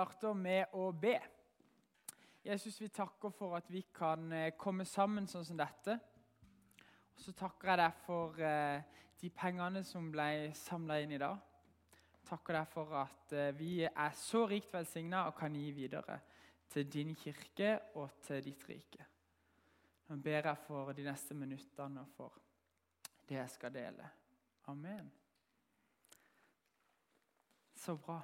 starter med å be. Jesus, vi takker for at vi kan eh, komme sammen sånn som dette. Og så takker jeg deg for eh, de pengene som ble samla inn i dag. Takker deg for at eh, vi er så rikt velsigna og kan gi videre til din kirke og til ditt rike. Nå ber jeg for de neste minuttene og for det jeg skal dele. Amen. Så bra.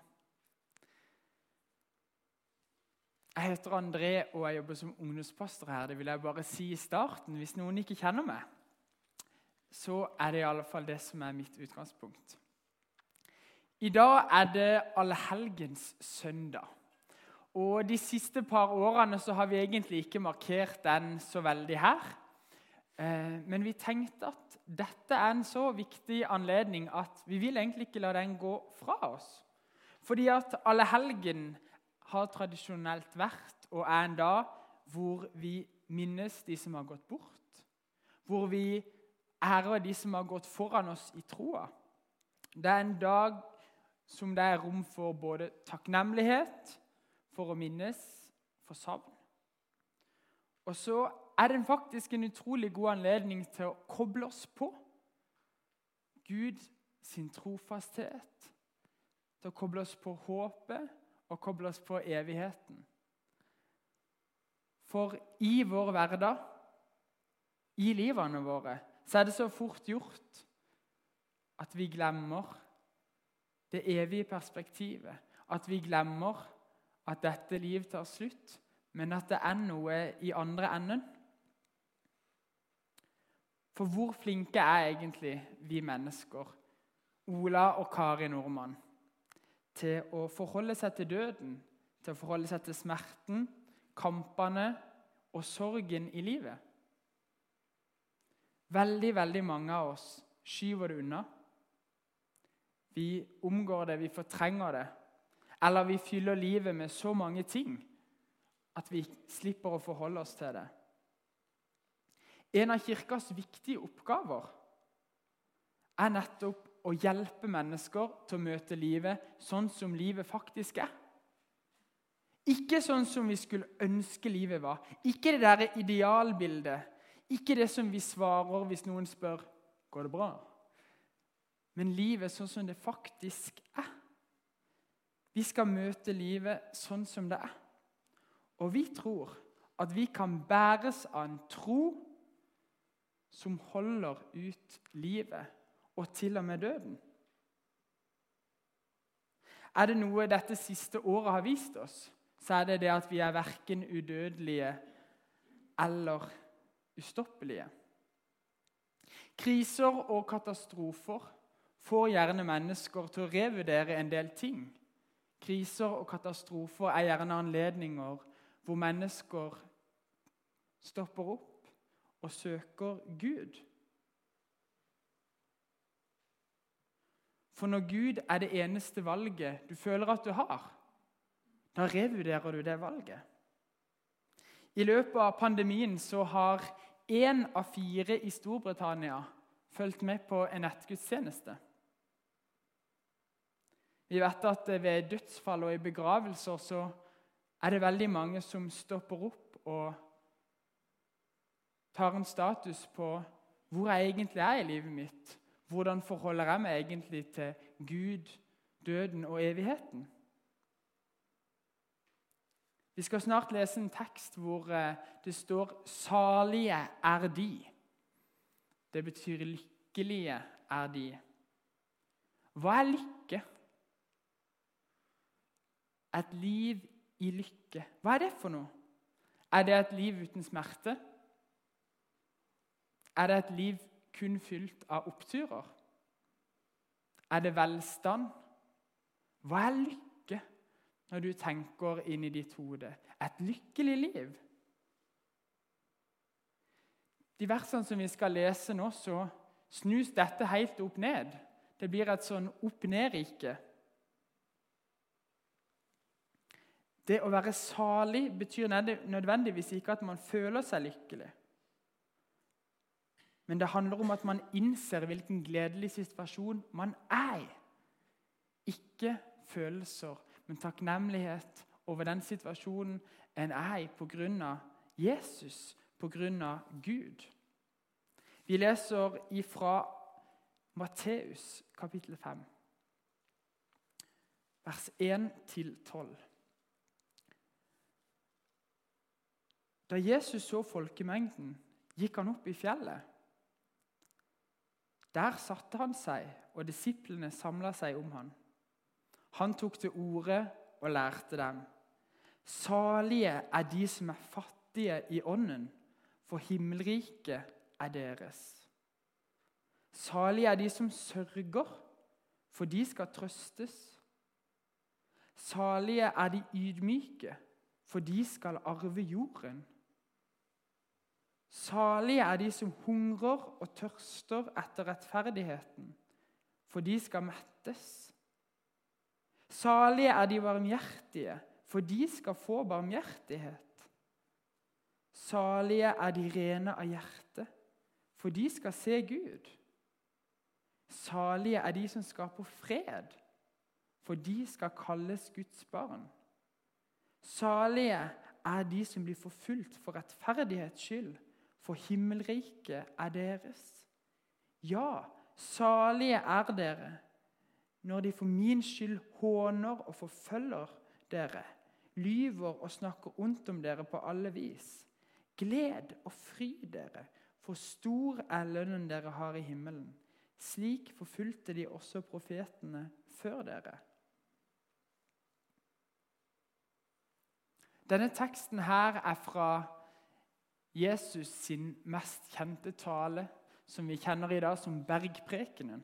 Jeg heter André og jeg jobber som ungdomspastor her. Det vil jeg bare si i starten. Hvis noen ikke kjenner meg, så er det i alle fall det som er mitt utgangspunkt. I dag er det allehelgens søndag. Og De siste par årene så har vi egentlig ikke markert den så veldig her. Eh, men vi tenkte at dette er en så viktig anledning at vi vil egentlig ikke la den gå fra oss. Fordi at allehelgen har tradisjonelt vært og er en dag hvor vi minnes de som har gått bort. Hvor vi ærer de som har gått foran oss i troa. Det er en dag som det er rom for både takknemlighet, for å minnes, for savn. Og så er det faktisk en utrolig god anledning til å koble oss på Gud sin trofasthet, til å koble oss på håpet og koble oss på evigheten. For i vår hverdag, i livene våre, så er det så fort gjort at vi glemmer det evige perspektivet. At vi glemmer at dette liv tar slutt, men at det er noe i andre enden. For hvor flinke er egentlig vi mennesker, Ola og Kari Nordmann, til å forholde seg til døden, til å forholde seg til smerten, kampene og sorgen i livet. Veldig, veldig mange av oss skyver det unna. Vi omgår det, vi fortrenger det. Eller vi fyller livet med så mange ting at vi slipper å forholde oss til det. En av Kirkas viktige oppgaver er nettopp å hjelpe mennesker til å møte livet sånn som livet faktisk er. Ikke sånn som vi skulle ønske livet var. Ikke det der idealbildet. Ikke det som vi svarer hvis noen spør går det bra. Men livet sånn som det faktisk er. Vi skal møte livet sånn som det er. Og vi tror at vi kan bæres av en tro som holder ut livet og til og med døden? Er det noe dette siste året har vist oss, så er det det at vi er verken udødelige eller ustoppelige. Kriser og katastrofer får gjerne mennesker til å revurdere en del ting. Kriser og katastrofer er gjerne anledninger hvor mennesker stopper opp og søker Gud. For når Gud er det eneste valget du føler at du har, da revurderer du det valget. I løpet av pandemien så har én av fire i Storbritannia fulgt med på en nettgudstjeneste. Vi vet at ved dødsfall og i begravelser så er det veldig mange som stopper opp og tar en status på hvor jeg egentlig er i livet mitt. Hvordan forholder jeg meg egentlig til Gud, døden og evigheten? Vi skal snart lese en tekst hvor eh, det står 'salige er de'. Det betyr 'lykkelige er de'. Hva er lykke? Et liv i lykke. Hva er det for noe? Er det et liv uten smerte? Er det et liv kun fylt av oppturer? Er det velstand? Hva er lykke når du tenker inn i ditt hode? Et lykkelig liv? De versene som vi skal lese nå, så snus dette helt opp ned. Det blir et sånn opp-ned-rike. Det å være salig betyr nødvendigvis ikke at man føler seg lykkelig. Men det handler om at man innser hvilken gledelig situasjon man er i. Ikke følelser, men takknemlighet over den situasjonen en er i pga. Jesus, pga. Gud. Vi leser ifra Matteus kapittel 5, vers 1-12. Da Jesus så folkemengden, gikk han opp i fjellet. Der satte han seg, og disiplene samla seg om han. Han tok til orde og lærte dem. Salige er de som er fattige i ånden, for himmelriket er deres. Salige er de som sørger, for de skal trøstes. Salige er de ydmyke, for de skal arve jorden. Salige er de som hungrer og tørster etter rettferdigheten, for de skal mettes. Salige er de varmhjertige, for de skal få barmhjertighet. Salige er de rene av hjerte, for de skal se Gud. Salige er de som skaper fred, for de skal kalles Guds barn. Salige er de som blir forfulgt for rettferdighets skyld, for himmelriket er deres. Ja, salige er dere når de for min skyld håner og forfølger dere, lyver og snakker ondt om dere på alle vis. Gled og fry dere, for stor er lønnen dere har i himmelen. Slik forfulgte de også profetene før dere. Denne teksten her er fra Jesus sin mest kjente tale, som vi kjenner i dag som bergprekenen.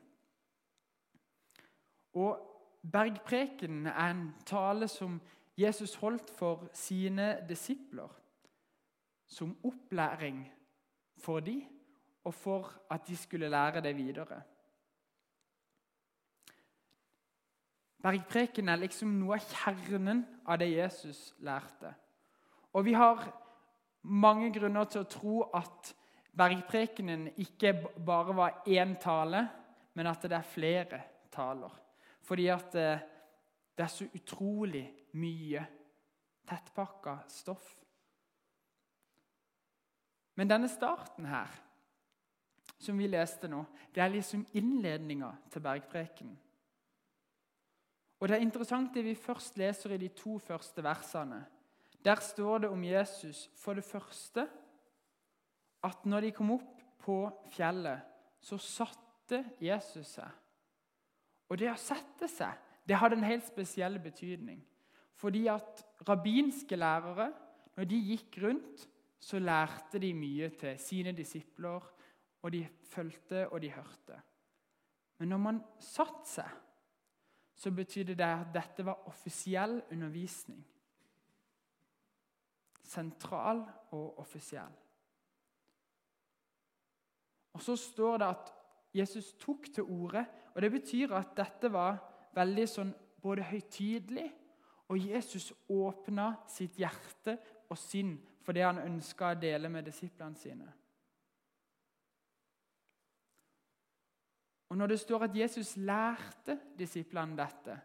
Og Bergprekenen er en tale som Jesus holdt for sine disipler, som opplæring for dem, og for at de skulle lære det videre. Bergprekenen er liksom noe av kjernen av det Jesus lærte. Og vi har mange grunner til å tro at bergprekenen ikke bare var én tale, men at det er flere taler. Fordi at eh, det er så utrolig mye tettpakka stoff. Men denne starten her, som vi leste nå, det er liksom innledninga til bergprekenen. Og Det er interessant det vi først leser i de to første versene. Der står det om Jesus for det første at når de kom opp på fjellet, så satte Jesus seg. Og det å sette seg det hadde en helt spesiell betydning. Fordi at rabbinske lærere, når de gikk rundt, så lærte de mye til sine disipler. Og de fulgte, og de hørte. Men når man satte seg, så betydde det at dette var offisiell undervisning. Sentral og offisiell. Og Så står det at Jesus tok til orde, og det betyr at dette var veldig sånn både høytidelig, og Jesus åpna sitt hjerte og sinn for det han ønska å dele med disiplene sine. Og Når det står at Jesus lærte disiplene dette,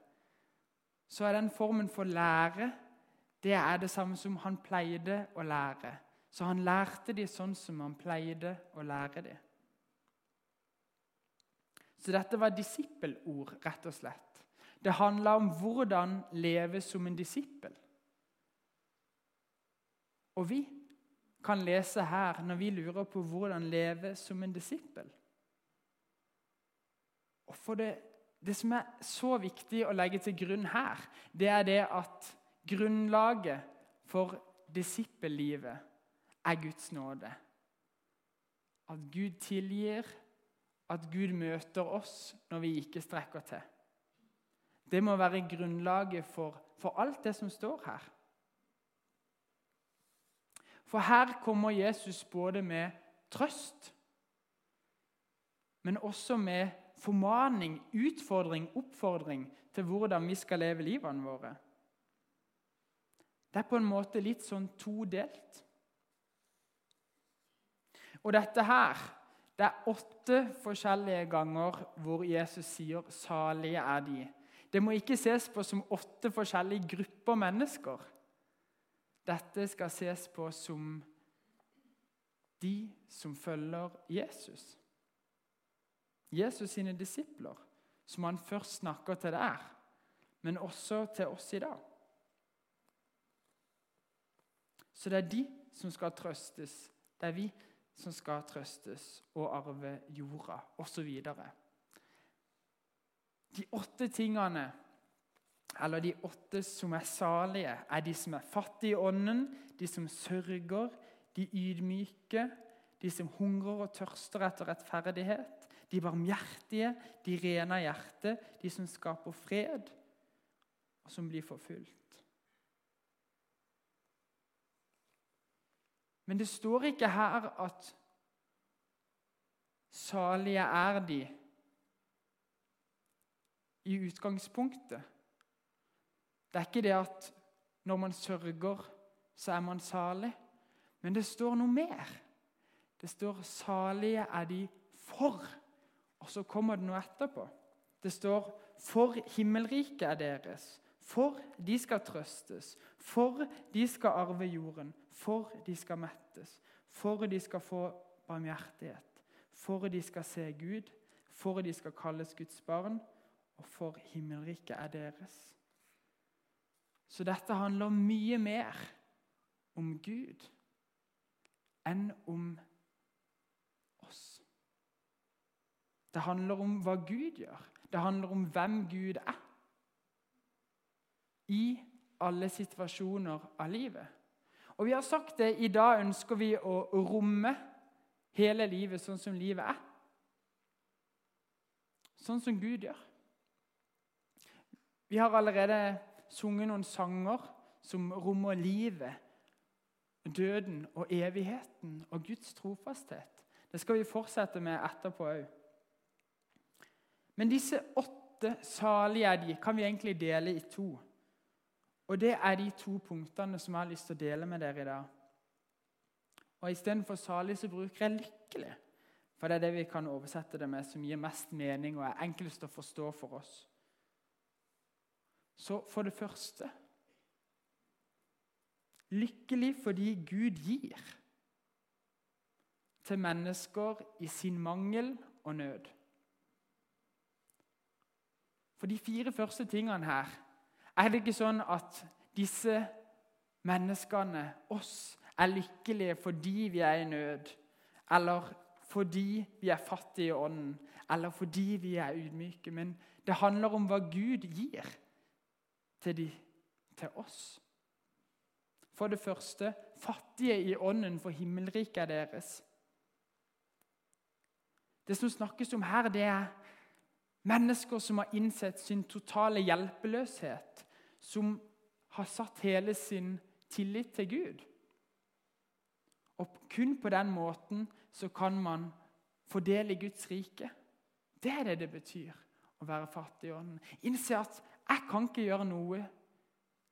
så er den formen for lære det er det samme som han pleide å lære. Så han lærte de sånn som han pleide å lære de. Så dette var disippelord, rett og slett. Det handler om hvordan leve som en disippel. Og vi kan lese her når vi lurer på hvordan leve som en disippel. Og for det, det som er så viktig å legge til grunn her, det er det at grunnlaget for disippellivet er Guds nåde. At Gud tilgir, at Gud møter oss når vi ikke strekker til. Det må være grunnlaget for, for alt det som står her. For her kommer Jesus både med trøst, men også med formaning, utfordring, oppfordring til hvordan vi skal leve livene våre. Det er på en måte litt sånn todelt. Og dette her Det er åtte forskjellige ganger hvor Jesus sier 'salige er de'. Det må ikke ses på som åtte forskjellige grupper mennesker. dette skal ses på som de som følger Jesus. Jesus sine disipler, som han først snakker til der, men også til oss i dag. Så det er de som skal trøstes. Det er vi som skal trøstes og arve jorda, osv. De åtte tingene, eller de åtte som er salige, er de som er fattige i ånden, de som sørger, de ydmyke, de som hungrer og tørster etter rettferdighet, de barmhjertige, de rene av hjerte, de som skaper fred, og som blir forfulgt. Men det står ikke her at salige er de i utgangspunktet. Det er ikke det at når man sørger, så er man salig. Men det står noe mer. Det står 'salige er de for', og så kommer det noe etterpå. Det står 'for himmelriket er deres'. For de skal trøstes, for de skal arve jorden, for de skal mettes, for de skal få barmhjertighet, for de skal se Gud, for de skal kalles Guds barn, og for himmelriket er deres. Så dette handler mye mer om Gud enn om oss. Det handler om hva Gud gjør. Det handler om hvem Gud er. I alle situasjoner av livet. Og vi har sagt det, I dag ønsker vi å romme hele livet sånn som livet er. Sånn som Gud gjør. Vi har allerede sunget noen sanger som rommer livet, døden og evigheten og Guds trofasthet. Det skal vi fortsette med etterpå òg. Men disse åtte salige de kan vi egentlig dele i to. Og det er de to punktene som jeg har lyst til å dele med dere i dag. Og Istedenfor salig så bruker jeg lykkelig. For det er det vi kan oversette det med, som gir mest mening og er enklest å forstå for oss. Så for det første Lykkelig fordi Gud gir til mennesker i sin mangel og nød. For de fire første tingene her er det ikke sånn at disse menneskene, oss, er lykkelige fordi vi er i nød, eller fordi vi er fattige i ånden, eller fordi vi er ydmyke. Men det handler om hva Gud gir til, de, til oss. For det første fattige i ånden, for himmelriket er deres. Det som snakkes om her, det er mennesker som har innsett sin totale hjelpeløshet som har satt hele sin tillit til Gud. Og kun på den måten så kan man fordele Guds rike. Det er det det betyr å være fattig i ånden. Innse at jeg kan ikke gjøre noe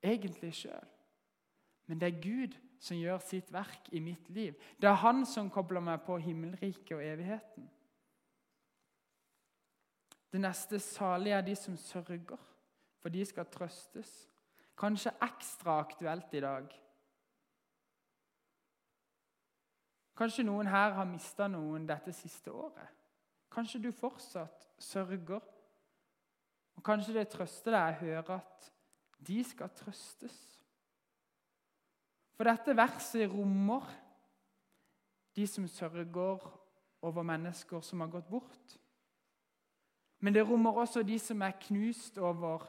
egentlig sjøl. Men det er Gud som gjør sitt verk i mitt liv. Det er Han som kobler meg på himmelriket og evigheten. Det neste salige er de som sørger for de skal trøstes. Kanskje ekstra aktuelt i dag. Kanskje noen her har mista noen dette siste året. Kanskje du fortsatt sørger. Og Kanskje det trøster deg å høre at de skal trøstes. For dette verset rommer de som sørger over mennesker som har gått bort. Men det rommer også de som er knust over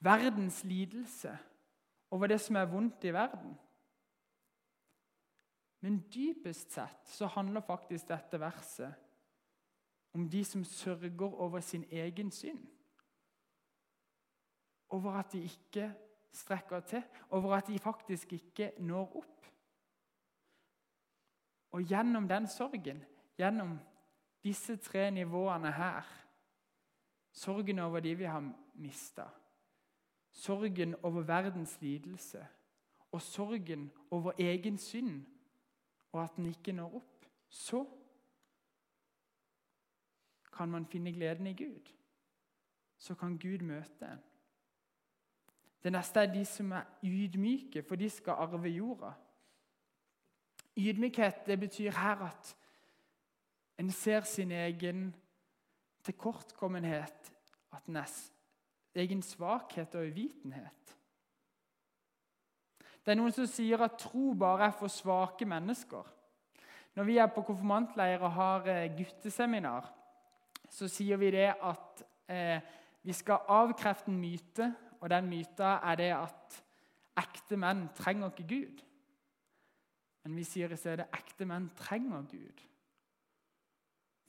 verdens lidelse, over det som er vondt i verden. Men dypest sett så handler faktisk dette verset om de som sørger over sin egen synd. Over at de ikke strekker til, over at de faktisk ikke når opp. Og gjennom den sorgen, gjennom disse tre nivåene her Sorgen over de vi har mista sorgen over verdens lidelse og sorgen over egen synd og at den ikke når opp, så kan man finne gleden i Gud. Så kan Gud møte en. Det neste er de som er ydmyke, for de skal arve jorda. Ydmykhet det betyr her at en ser sin egen tilkortkommenhet, at en er egen svakhet og uvitenhet. Det er noen som sier at tro bare er for svake mennesker. Når vi er på konfirmantleir og har eh, gutteseminar, så sier vi det at eh, vi skal avkrefte en myte, og den myta er det at ekte menn trenger ikke Gud. Men vi sier i stedet ekte menn trenger Gud.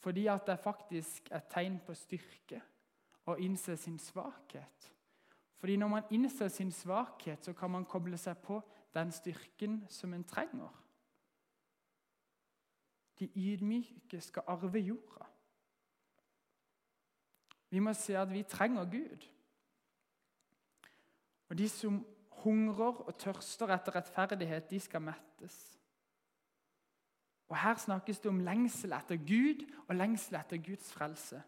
Fordi at det faktisk er tegn på styrke å innse sin svakhet. Fordi når man innser sin svakhet, så kan man koble seg på den styrken som en trenger. De ydmyke skal arve jorda. Vi må se at vi trenger Gud. Og de som hungrer og tørster etter rettferdighet, de skal mettes. Og Her snakkes det om lengsel etter Gud og lengsel etter Guds frelse.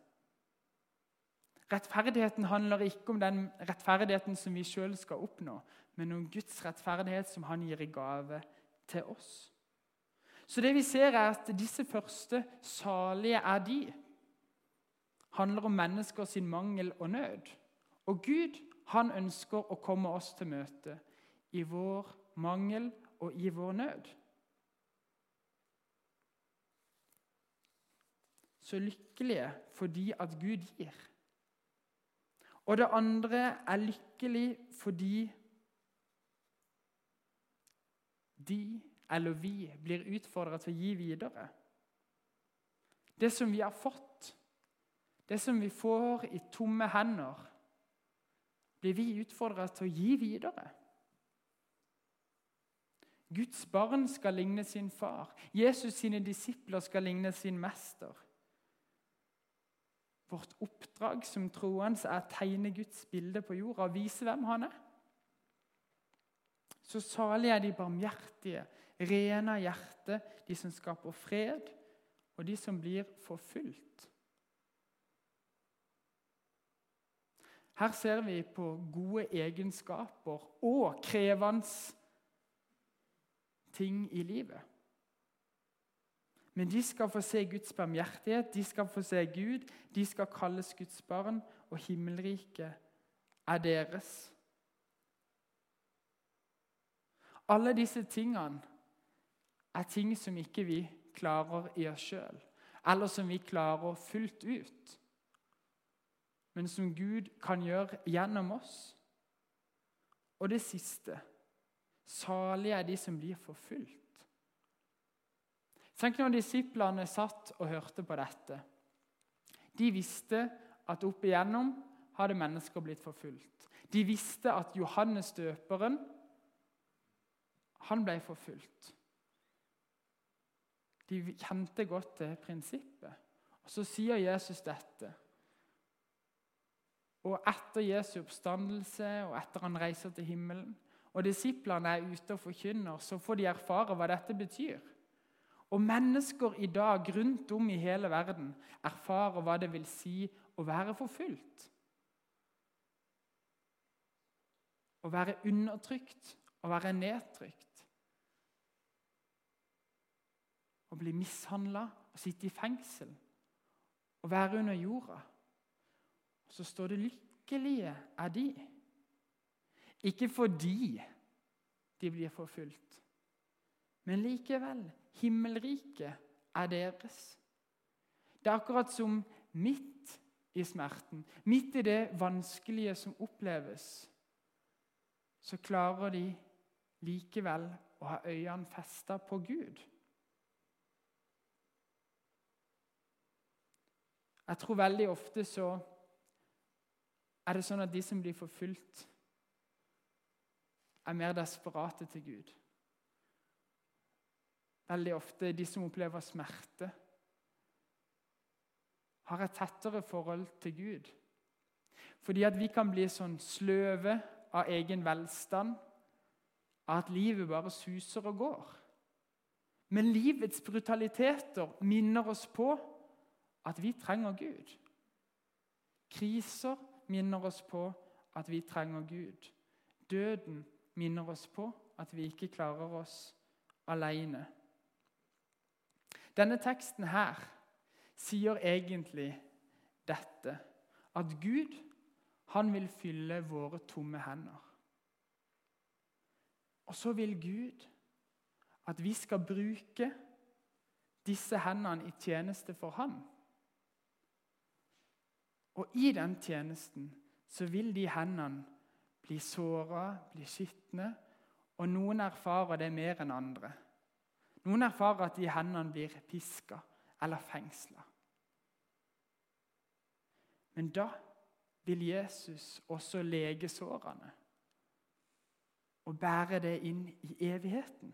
Rettferdigheten handler ikke om den rettferdigheten som vi sjøl skal oppnå, men om Guds rettferdighet som han gir i gave til oss. Så det vi ser, er at disse første salige er de. handler om mennesker sin mangel og nød. Og Gud han ønsker å komme oss til møte i vår mangel og i vår nød. Så lykkelige fordi at Gud gir. Og det andre er lykkelig fordi de eller vi blir utfordret til å gi videre. Det som vi har fått, det som vi får i tomme hender, blir vi utfordret til å gi videre. Guds barn skal ligne sin far. Jesus sine disipler skal ligne sin mester. Vårt oppdrag som troende er å tegne Guds bilde på jorda og vise hvem han er. Så salige er de barmhjertige, rene av hjerte, de som skaper fred, og de som blir forfulgt. Her ser vi på gode egenskaper og krevende ting i livet. Men de skal få se Guds barmhjertighet, de skal få se Gud, de skal kalles Guds barn, og himmelriket er deres. Alle disse tingene er ting som ikke vi klarer i oss sjøl, eller som vi klarer fullt ut, men som Gud kan gjøre gjennom oss. Og det siste salige er de som blir forfulgt. Tenk når disiplene satt og hørte på dette. De visste at opp igjennom hadde mennesker blitt forfulgt. De visste at Johannes døperen han ble forfulgt. De kjente godt det prinsippet. Og Så sier Jesus dette. Og etter Jesu oppstandelse og etter han reiser til himmelen, og disiplene er ute og forkynner, så får de erfare hva dette betyr. Og mennesker i dag rundt om i hele verden erfarer hva det vil si å være forfulgt. Å være undertrykt, å være nedtrykt. Å bli mishandla og sitte i fengsel. Å være under jorda. Så står det 'lykkelige er de'. Ikke fordi de blir forfulgt, men likevel. Himmelriket er deres. Det er akkurat som midt i smerten, midt i det vanskelige som oppleves, så klarer de likevel å ha øynene festa på Gud. Jeg tror veldig ofte så er det sånn at de som blir forfulgt, er mer desperate til Gud. Veldig ofte de som opplever smerte, har et tettere forhold til Gud. Fordi at vi kan bli sånn sløve av egen velstand, av at livet bare suser og går. Men livets brutaliteter minner oss på at vi trenger Gud. Kriser minner oss på at vi trenger Gud. Døden minner oss på at vi ikke klarer oss alene. Denne teksten her sier egentlig dette at Gud han vil fylle våre tomme hender. Og så vil Gud at vi skal bruke disse hendene i tjeneste for Han. Og i den tjenesten så vil de hendene bli såra, bli skitne, og noen erfarer det mer enn andre. Noen erfarer at de hendene blir piska eller fengsla. Men da vil Jesus også lege sårene og bære det inn i evigheten.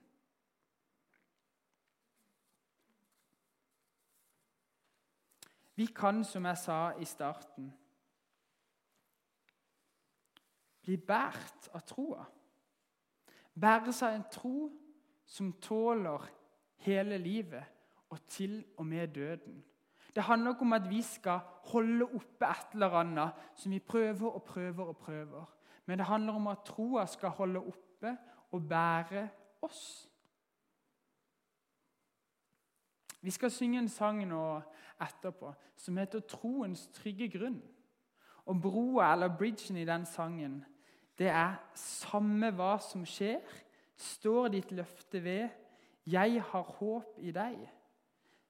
Vi kan, som jeg sa i starten, bli båret av troa. Bære seg en tro som tåler hele livet og til og med døden. Det handler ikke om at vi skal holde oppe et eller annet som vi prøver og prøver og prøver. Men det handler om at troa skal holde oppe og bære oss. Vi skal synge en sang nå etterpå som heter 'Troens trygge grunn'. Og broa, eller bridgen i den sangen, det er 'Samme hva som skjer, står ditt løfte ved'. Jeg har håp i deg.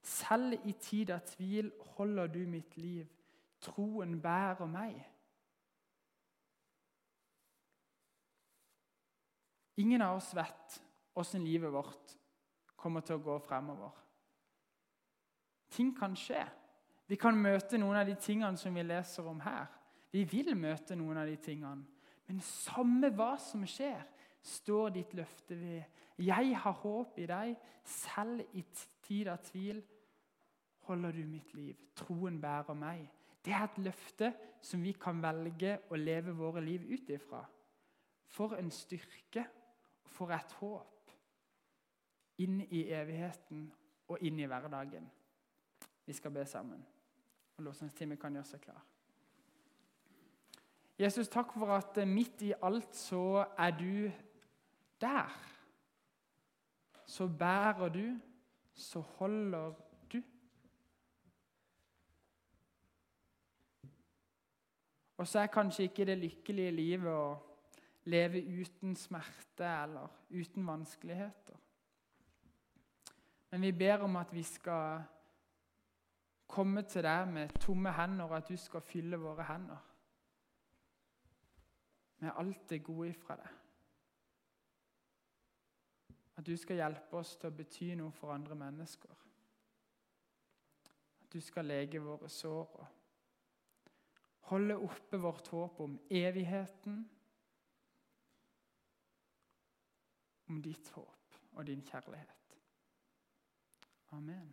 Selv i tid av tvil holder du mitt liv. Troen bærer meg. Ingen av oss vet åssen livet vårt kommer til å gå fremover. Ting kan skje. Vi kan møte noen av de tingene som vi leser om her. Vi vil møte noen av de tingene. Men samme hva som skjer, står ditt løfte ved. Jeg har håp i deg, selv i tid av tvil holder du mitt liv. Troen bærer meg. Det er et løfte som vi kan velge å leve våre liv ut ifra. For en styrke, for et håp. Inn i evigheten og inn i hverdagen. Vi skal be sammen. Og Lovsangstimen kan gjøre seg klar. Jesus, takk for at midt i alt så er du der. Så bærer du, så holder du. Og så er kanskje ikke det lykkelige livet å leve uten smerte eller uten vanskeligheter. Men vi ber om at vi skal komme til deg med tomme hender, og at du skal fylle våre hender med alt det gode ifra deg. At du skal hjelpe oss til å bety noe for andre mennesker. At du skal lege våre sår og holde oppe vårt håp om evigheten, om ditt håp og din kjærlighet. Amen.